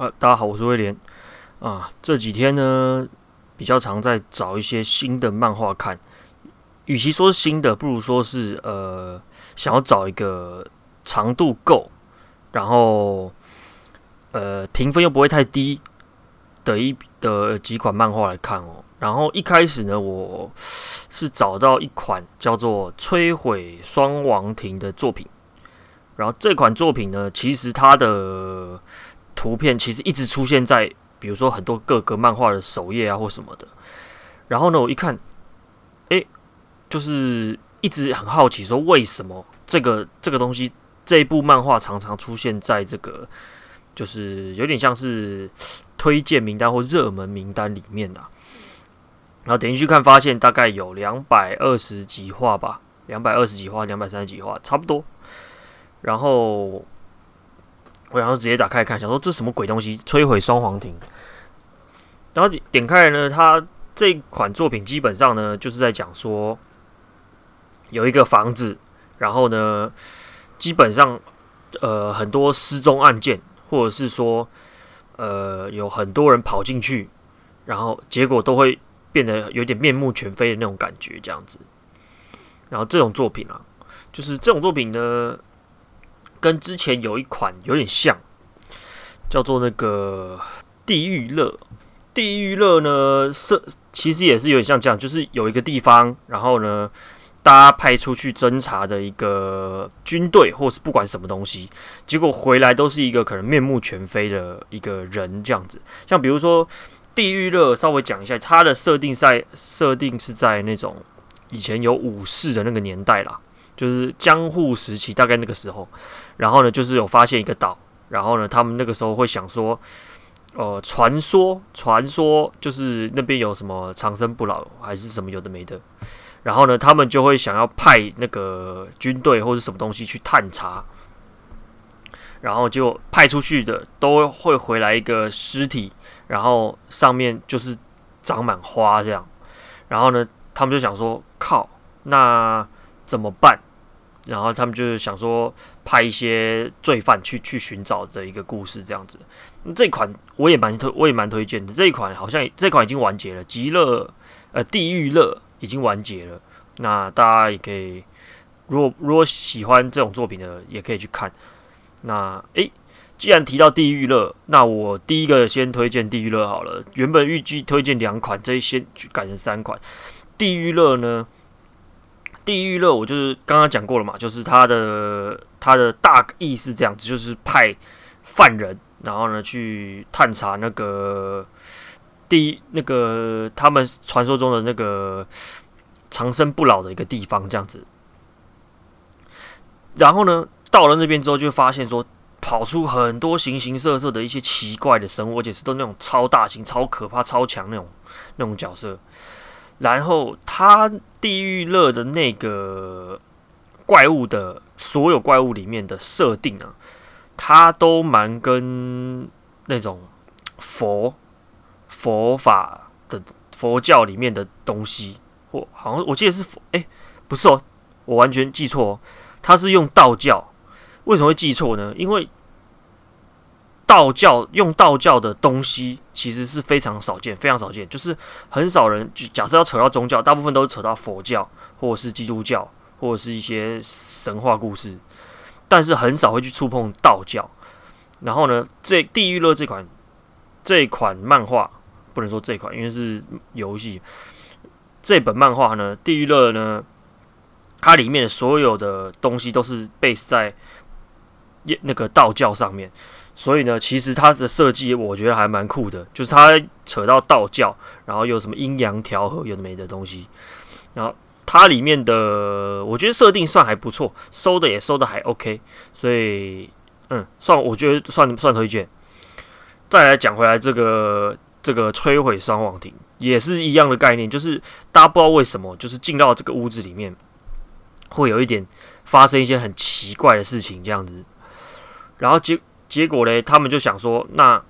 啊，大家好，我是威廉啊。这几天呢，比较常在找一些新的漫画看。与其说是新的，不如说是呃，想要找一个长度够，然后呃，评分又不会太低的一的几款漫画来看哦。然后一开始呢，我是找到一款叫做《摧毁双王庭》的作品。然后这款作品呢，其实它的图片其实一直出现在，比如说很多各个漫画的首页啊或什么的。然后呢，我一看，诶，就是一直很好奇，说为什么这个这个东西这一部漫画常常出现在这个，就是有点像是推荐名单或热门名单里面啊。然后点进去看，发现大概有两百二十几话吧，两百二十几话，两百三十几话，差不多。然后。我然后直接打开看，想说这什么鬼东西？摧毁双黄庭。然后点开来呢，它这款作品基本上呢就是在讲说，有一个房子，然后呢，基本上呃很多失踪案件，或者是说呃有很多人跑进去，然后结果都会变得有点面目全非的那种感觉，这样子。然后这种作品啊，就是这种作品呢。跟之前有一款有点像，叫做那个《地狱乐》。《地狱乐》呢，是其实也是有点像这样，就是有一个地方，然后呢，大家派出去侦查的一个军队，或是不管什么东西，结果回来都是一个可能面目全非的一个人这样子。像比如说《地狱乐》，稍微讲一下，它的设定在设定是在那种以前有武士的那个年代啦。就是江户时期，大概那个时候，然后呢，就是有发现一个岛，然后呢，他们那个时候会想说，呃，传说，传说就是那边有什么长生不老，还是什么有的没的，然后呢，他们就会想要派那个军队或者什么东西去探查，然后就派出去的都会回来一个尸体，然后上面就是长满花这样，然后呢，他们就想说，靠，那怎么办？然后他们就是想说拍一些罪犯去去寻找的一个故事这样子。这款我也蛮推，我也蛮推荐的。这一款好像这款已经完结了，《极乐呃地狱乐》已经完结了。那大家也可以，如果如果喜欢这种作品的，也可以去看。那诶，既然提到《地狱乐》，那我第一个先推荐《地狱乐》好了。原本预计推荐两款，这一先改成三款。《地狱乐》呢？地狱乐，我就是刚刚讲过了嘛，就是他的他的大意是这样子，就是派犯人，然后呢去探查那个第那个他们传说中的那个长生不老的一个地方，这样子。然后呢，到了那边之后，就发现说跑出很多形形色色的一些奇怪的生物，而且是都那种超大型、超可怕、超强那种那种角色。然后他地狱乐的那个怪物的所有怪物里面的设定啊，他都蛮跟那种佛佛法的佛教里面的东西，或好像我记得是佛，哎，不是哦，我完全记错哦，他是用道教。为什么会记错呢？因为道教用道教的东西其实是非常少见，非常少见，就是很少人就假设要扯到宗教，大部分都是扯到佛教或者是基督教或者是一些神话故事，但是很少会去触碰道教。然后呢，这《地狱乐》这款这款漫画不能说这款，因为是游戏。这本漫画呢，《地狱乐》呢，它里面所有的东西都是 base 在那个道教上面。所以呢，其实它的设计我觉得还蛮酷的，就是它扯到道教，然后有什么阴阳调和，有的没的东西。然后它里面的我觉得设定算还不错，收的也收的还 OK。所以嗯，算我觉得算算推荐。再来讲回来，这个这个摧毁双王庭也是一样的概念，就是大家不知道为什么，就是进到这个屋子里面，会有一点发生一些很奇怪的事情这样子，然后结。结果嘞，他们就想说，那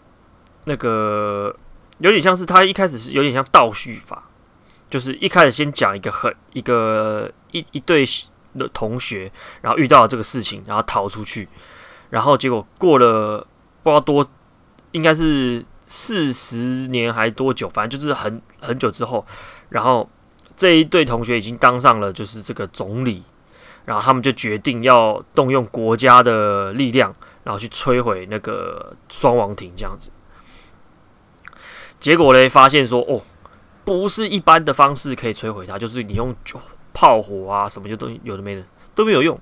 那个有点像是他一开始是有点像倒叙法，就是一开始先讲一个很一个一一对的同学，然后遇到了这个事情，然后逃出去，然后结果过了不知道多应该是四十年还多久，反正就是很很久之后，然后这一对同学已经当上了就是这个总理，然后他们就决定要动用国家的力量，然后去摧毁那个双王庭这样子。结果嘞，发现说哦，不是一般的方式可以摧毁它，就是你用炮火啊什么就都有的没的都没有用。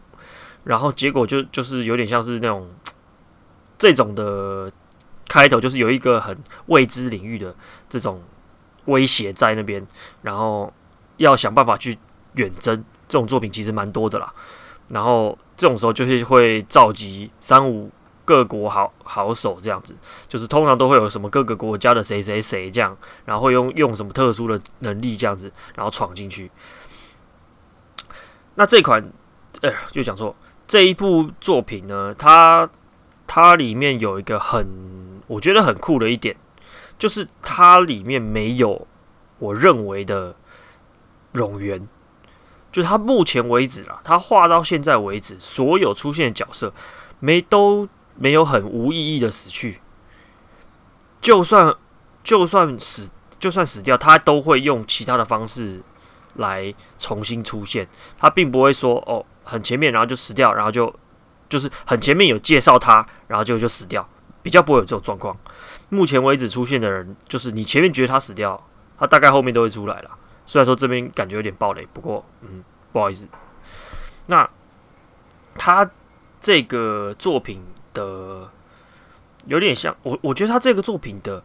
然后结果就就是有点像是那种这种的开头，就是有一个很未知领域的这种威胁在那边，然后要想办法去远征。这种作品其实蛮多的啦。然后这种时候就是会召集三五各国好好手这样子，就是通常都会有什么各个国家的谁谁谁这样，然后用用什么特殊的能力这样子，然后闯进去。那这款，哎，又讲错。这一部作品呢，它它里面有一个很我觉得很酷的一点，就是它里面没有我认为的冗员，就是它目前为止啦，他画到现在为止，所有出现的角色没都没有很无意义的死去，就算就算死就算死掉，他都会用其他的方式来重新出现，他并不会说哦。很前面，然后就死掉，然后就就是很前面有介绍他，然后就就死掉，比较不会有这种状况。目前为止出现的人，就是你前面觉得他死掉，他大概后面都会出来了。虽然说这边感觉有点暴雷，不过嗯，不好意思。那他这个作品的有点像我，我觉得他这个作品的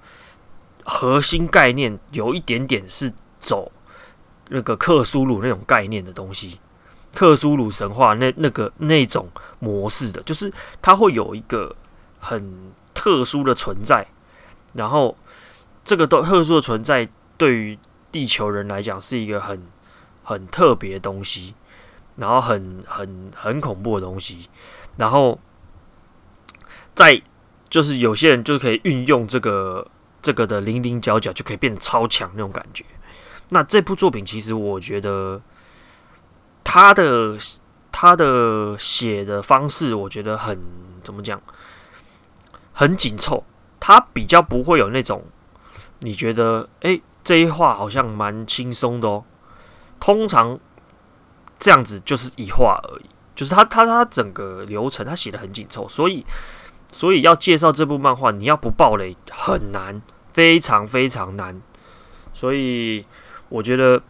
核心概念有一点点是走那个克苏鲁那种概念的东西。克苏鲁神话那那个那种模式的，就是它会有一个很特殊的存在，然后这个都特殊的存在对于地球人来讲是一个很很特别的东西，然后很很很恐怖的东西，然后在就是有些人就可以运用这个这个的零零角角就可以变得超强那种感觉。那这部作品其实我觉得。他的他的写的方式，我觉得很怎么讲，很紧凑。他比较不会有那种你觉得，哎，这一话好像蛮轻松的哦。通常这样子就是一话而已，就是他他他整个流程他写的很紧凑，所以所以要介绍这部漫画，你要不爆雷很难，非常非常难。所以我觉得。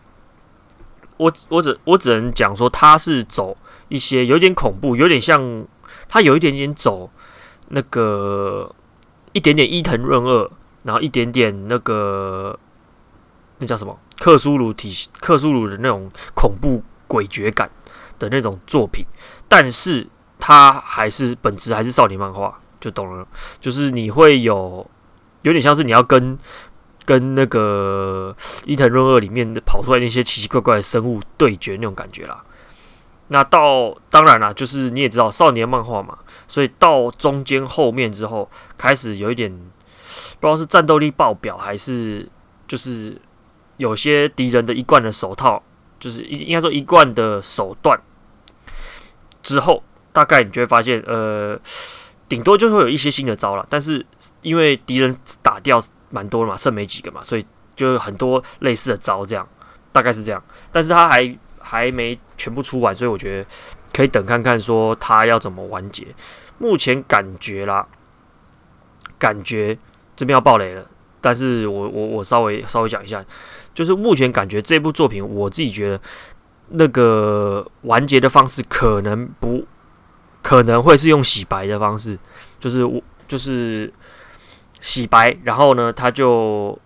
我我只我只能讲说，他是走一些有点恐怖，有点像他有一点点走那个一点点伊藤润二，然后一点点那个那叫什么克苏鲁体系、克苏鲁的那种恐怖诡谲感的那种作品，但是它还是本质还是少年漫画，就懂了，就是你会有有点像是你要跟。跟那个伊藤润二里面的跑出来那些奇奇怪怪的生物对决那种感觉啦。那到当然啦，就是你也知道少年漫画嘛，所以到中间后面之后，开始有一点不知道是战斗力爆表，还是就是有些敌人的一贯的手套，就是应应该说一贯的手段之后，大概你就会发现，呃，顶多就会有一些新的招了。但是因为敌人打掉。蛮多了嘛，剩没几个嘛，所以就很多类似的招，这样大概是这样。但是他还还没全部出完，所以我觉得可以等看看，说他要怎么完结。目前感觉啦，感觉这边要爆雷了，但是我我我稍微稍微讲一下，就是目前感觉这部作品，我自己觉得那个完结的方式可能不可能会是用洗白的方式，就是我就是。洗白，然后呢，他就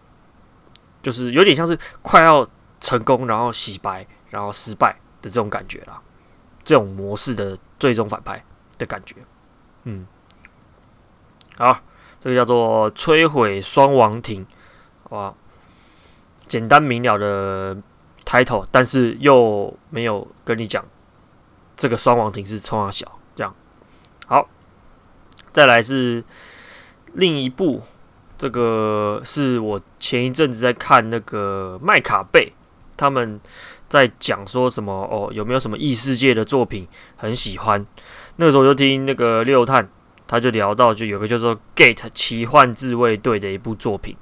就是有点像是快要成功，然后洗白，然后失败的这种感觉啦，这种模式的最终反派的感觉，嗯，好，这个叫做摧毁双王庭，好吧，简单明了的 title，但是又没有跟你讲这个双王庭是冲三小，这样，好，再来是。另一部，这个是我前一阵子在看那个麦卡贝，他们在讲说什么哦，有没有什么异世界的作品很喜欢？那个时候就听那个六探他就聊到就有个叫做《Gate 奇幻自卫队》的一部作品，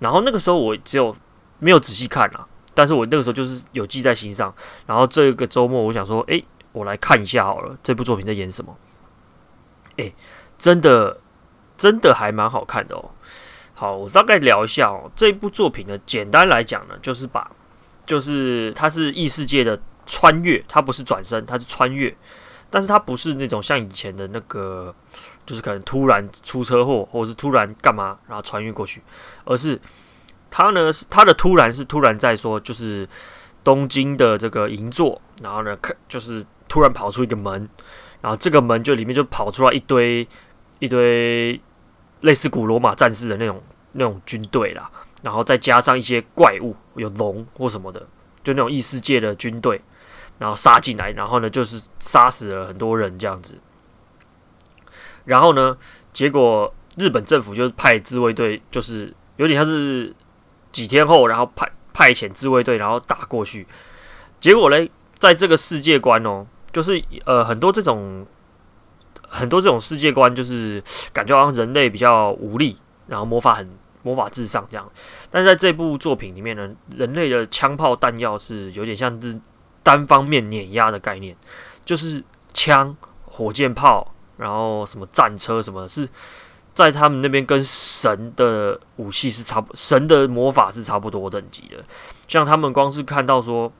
然后那个时候我只有没有仔细看啊，但是我那个时候就是有记在心上，然后这个周末我想说，诶，我来看一下好了，这部作品在演什么？诶，真的真的还蛮好看的哦。好，我大概聊一下哦，这部作品呢，简单来讲呢，就是把就是它是异世界的穿越，它不是转生，它是穿越。但是它不是那种像以前的那个，就是可能突然出车祸，或者是突然干嘛，然后穿越过去，而是他呢，是他的突然是突然在说，就是东京的这个银座，然后呢，就是突然跑出一个门，然后这个门就里面就跑出来一堆一堆类似古罗马战士的那种那种军队啦，然后再加上一些怪物，有龙或什么的，就那种异世界的军队。然后杀进来，然后呢，就是杀死了很多人这样子。然后呢，结果日本政府就派自卫队，就是有点像是几天后，然后派派遣自卫队，然后打过去。结果嘞，在这个世界观哦，就是呃很多这种很多这种世界观，就是感觉好像人类比较无力，然后魔法很魔法至上这样。但在这部作品里面呢，人类的枪炮弹药是有点像是。单方面碾压的概念，就是枪、火箭炮，然后什么战车，什么是在他们那边跟神的武器是差不，神的魔法是差不多等级的。像他们光是看到说，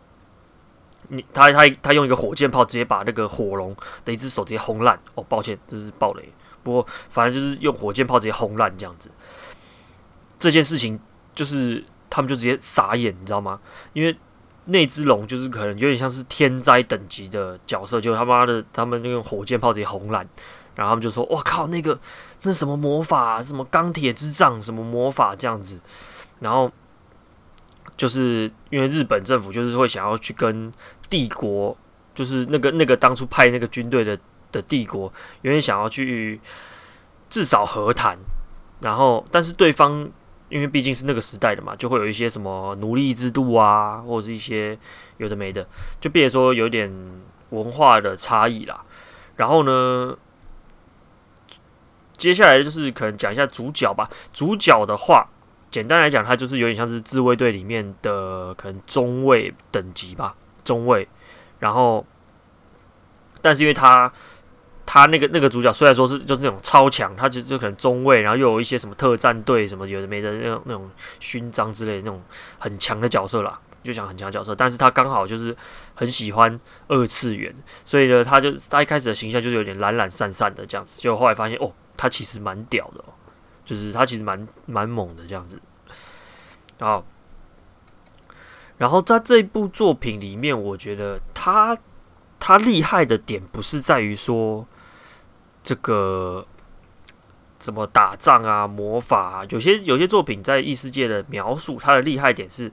你他他他用一个火箭炮直接把那个火龙的一只手直接轰烂。哦，抱歉，这是暴雷。不过反正就是用火箭炮直接轰烂这样子。这件事情就是他们就直接傻眼，你知道吗？因为。那只龙就是可能有点像是天灾等级的角色，就他妈的他们那个火箭炮直接轰烂，然后他们就说：“哇靠，那个那什么魔法，什么钢铁之杖，什么魔法这样子。”然后就是因为日本政府就是会想要去跟帝国，就是那个那个当初派那个军队的的帝国，有点想要去至少和谈，然后但是对方。因为毕竟是那个时代的嘛，就会有一些什么奴隶制度啊，或者是一些有的没的，就变成说有点文化的差异啦。然后呢，接下来就是可能讲一下主角吧。主角的话，简单来讲，他就是有点像是自卫队里面的可能中尉等级吧，中尉。然后，但是因为他。他那个那个主角虽然说是就是那种超强，他就就可能中尉，然后又有一些什么特战队什么有的没的那种那种勋章之类的那种很强的角色啦，就讲很强角色。但是他刚好就是很喜欢二次元，所以呢，他就他一开始的形象就是有点懒懒散散的这样子。就后来发现哦，他其实蛮屌的哦，就是他其实蛮蛮猛的这样子。好，然后在这部作品里面，我觉得他他厉害的点不是在于说。这个怎么打仗啊？魔法啊，有些有些作品在异世界的描述，它的厉害点是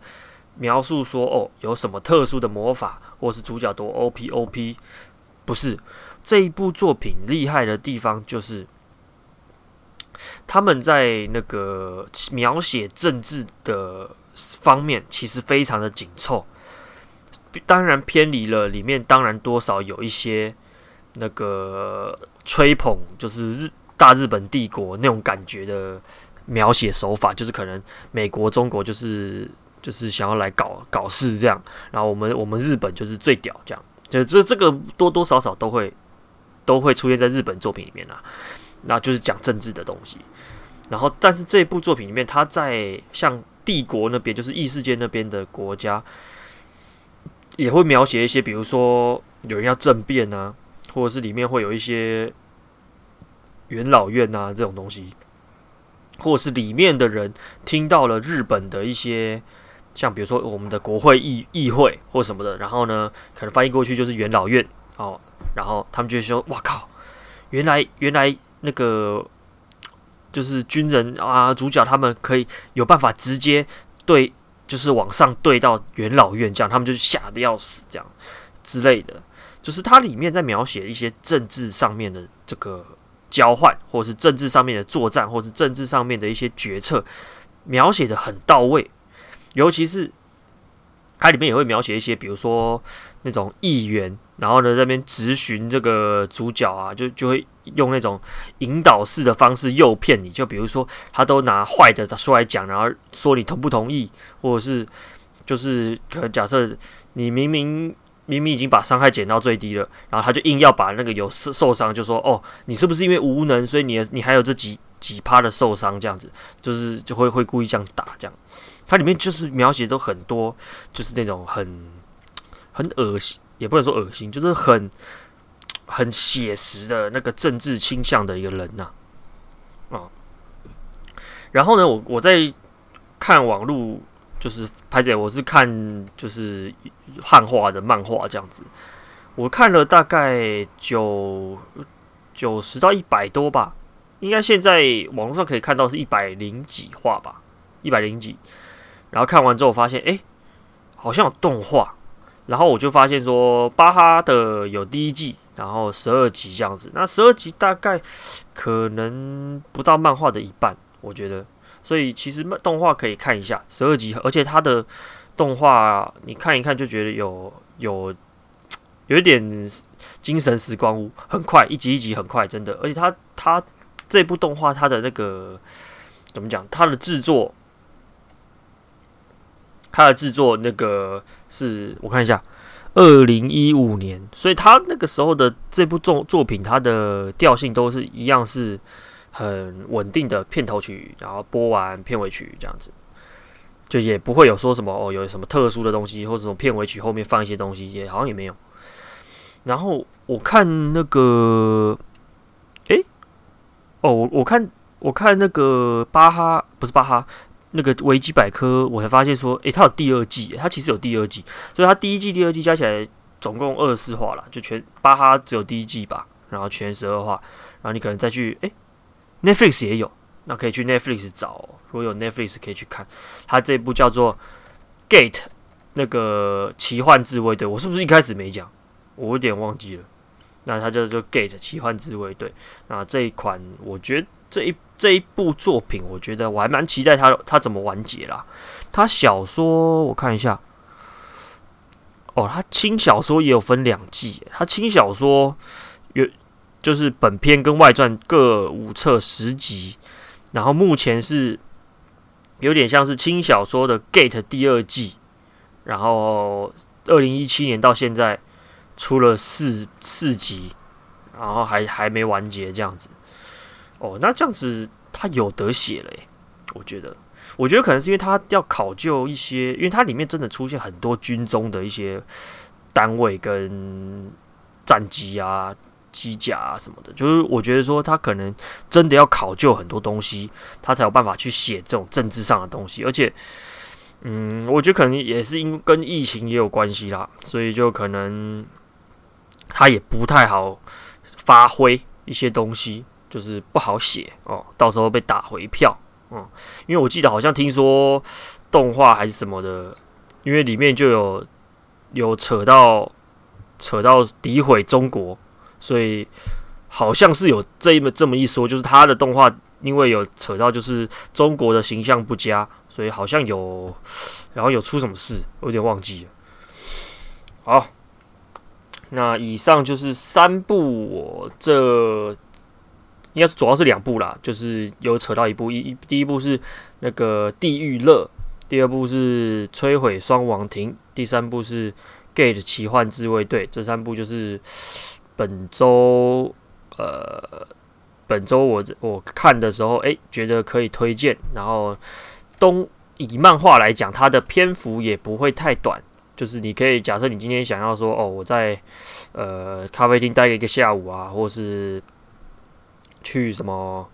描述说哦，有什么特殊的魔法，或是主角多 OP OP，不是这一部作品厉害的地方，就是他们在那个描写政治的方面，其实非常的紧凑，当然偏离了里面，当然多少有一些那个。吹捧就是日大日本帝国那种感觉的描写手法，就是可能美国、中国就是就是想要来搞搞事这样，然后我们我们日本就是最屌这样，就这这个多多少少都会都会出现在日本作品里面啊，那就是讲政治的东西。然后，但是这部作品里面，他在像帝国那边，就是异世界那边的国家，也会描写一些，比如说有人要政变啊。或者是里面会有一些元老院啊这种东西，或者是里面的人听到了日本的一些，像比如说我们的国会议议会或什么的，然后呢，可能翻译过去就是元老院哦，然后他们就说：“哇靠，原来原来那个就是军人啊，主角他们可以有办法直接对，就是往上对到元老院这样，他们就吓得要死这样之类的。”就是它里面在描写一些政治上面的这个交换，或者是政治上面的作战，或者是政治上面的一些决策，描写的很到位。尤其是它里面也会描写一些，比如说那种议员，然后呢在那边质询这个主角啊，就就会用那种引导式的方式诱骗你，就比如说他都拿坏的出来讲，然后说你同不同意，或者是就是可能假设你明明明明已经把伤害减到最低了，然后他就硬要把那个有受受伤，就说哦，你是不是因为无能，所以你你还有这几几趴的受伤这样子，就是就会会故意这样打这样。它里面就是描写都很多，就是那种很很恶心，也不能说恶心，就是很很写实的那个政治倾向的一个人呐，啊。然后呢，我我在看网络，就是拍姐，我是看就是汉化的漫画这样子，我看了大概九九十到一百多吧，应该现在网络上可以看到是一百零几话吧，一百零几。然后看完之后发现，哎，好像有动画。然后我就发现说，巴哈的有第一季，然后十二集这样子。那十二集大概可能不到漫画的一半，我觉得。所以其实漫动画可以看一下，十二集，而且它的动画你看一看就觉得有有有一点精神时光屋，很快，一集一集很快，真的。而且它它这部动画它的那个怎么讲，它的制作。它的制作那个是我看一下，二零一五年，所以他那个时候的这部作作品，它的调性都是一样，是很稳定的片头曲，然后播完片尾曲这样子，就也不会有说什么哦，有什么特殊的东西，或者什么片尾曲后面放一些东西，也好像也没有。然后我看那个，诶，哦，我我看我看那个巴哈，不是巴哈。那个维基百科，我才发现说，诶、它有第二季，它其实有第二季，所以它第一季、第二季加起来总共二十四话了，就全巴哈只有第一季吧，然后全十二话，然后你可能再去，诶、Netflix 也有，那可以去 Netflix 找，如果有 Netflix 可以去看，它这部叫做 Gate 那个奇幻自卫队，我是不是一开始没讲？我有点忘记了，那它叫做 Gate 奇幻自卫队，那这一款我觉得。这一这一部作品，我觉得我还蛮期待他他怎么完结啦。他小说我看一下，哦，他轻小说也有分两季。他轻小说有就是本篇跟外传各五册十集，然后目前是有点像是轻小说的 Gate 第二季，然后二零一七年到现在出了四四集，然后还还没完结这样子。哦，那这样子他有得写了，我觉得，我觉得可能是因为他要考究一些，因为它里面真的出现很多军中的一些单位跟战机啊、机甲啊什么的，就是我觉得说他可能真的要考究很多东西，他才有办法去写这种政治上的东西，而且，嗯，我觉得可能也是因跟疫情也有关系啦，所以就可能他也不太好发挥一些东西。就是不好写哦，到时候被打回票，嗯，因为我记得好像听说动画还是什么的，因为里面就有有扯到扯到诋毁中国，所以好像是有这么这么一说，就是他的动画因为有扯到就是中国的形象不佳，所以好像有然后有出什么事，有点忘记了。好，那以上就是三部我这。应该主要是两部啦，就是有扯到一部，一第一部是那个《地狱乐》，第二部是《摧毁双王庭》，第三部是《Gate 奇幻自卫队》。这三部就是本周呃本周我我看的时候，哎、觉得可以推荐。然后东以漫画来讲，它的篇幅也不会太短，就是你可以假设你今天想要说哦，我在呃咖啡厅待个一个下午啊，或是。去什么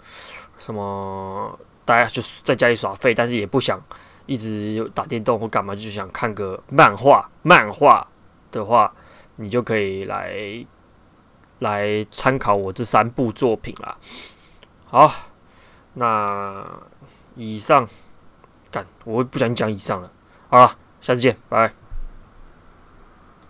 什么？大家就是在家里耍废，但是也不想一直有打电动或干嘛，就想看个漫画。漫画的话，你就可以来来参考我这三部作品啦。好，那以上，干，我不想讲以上了。好了，下次见，拜拜。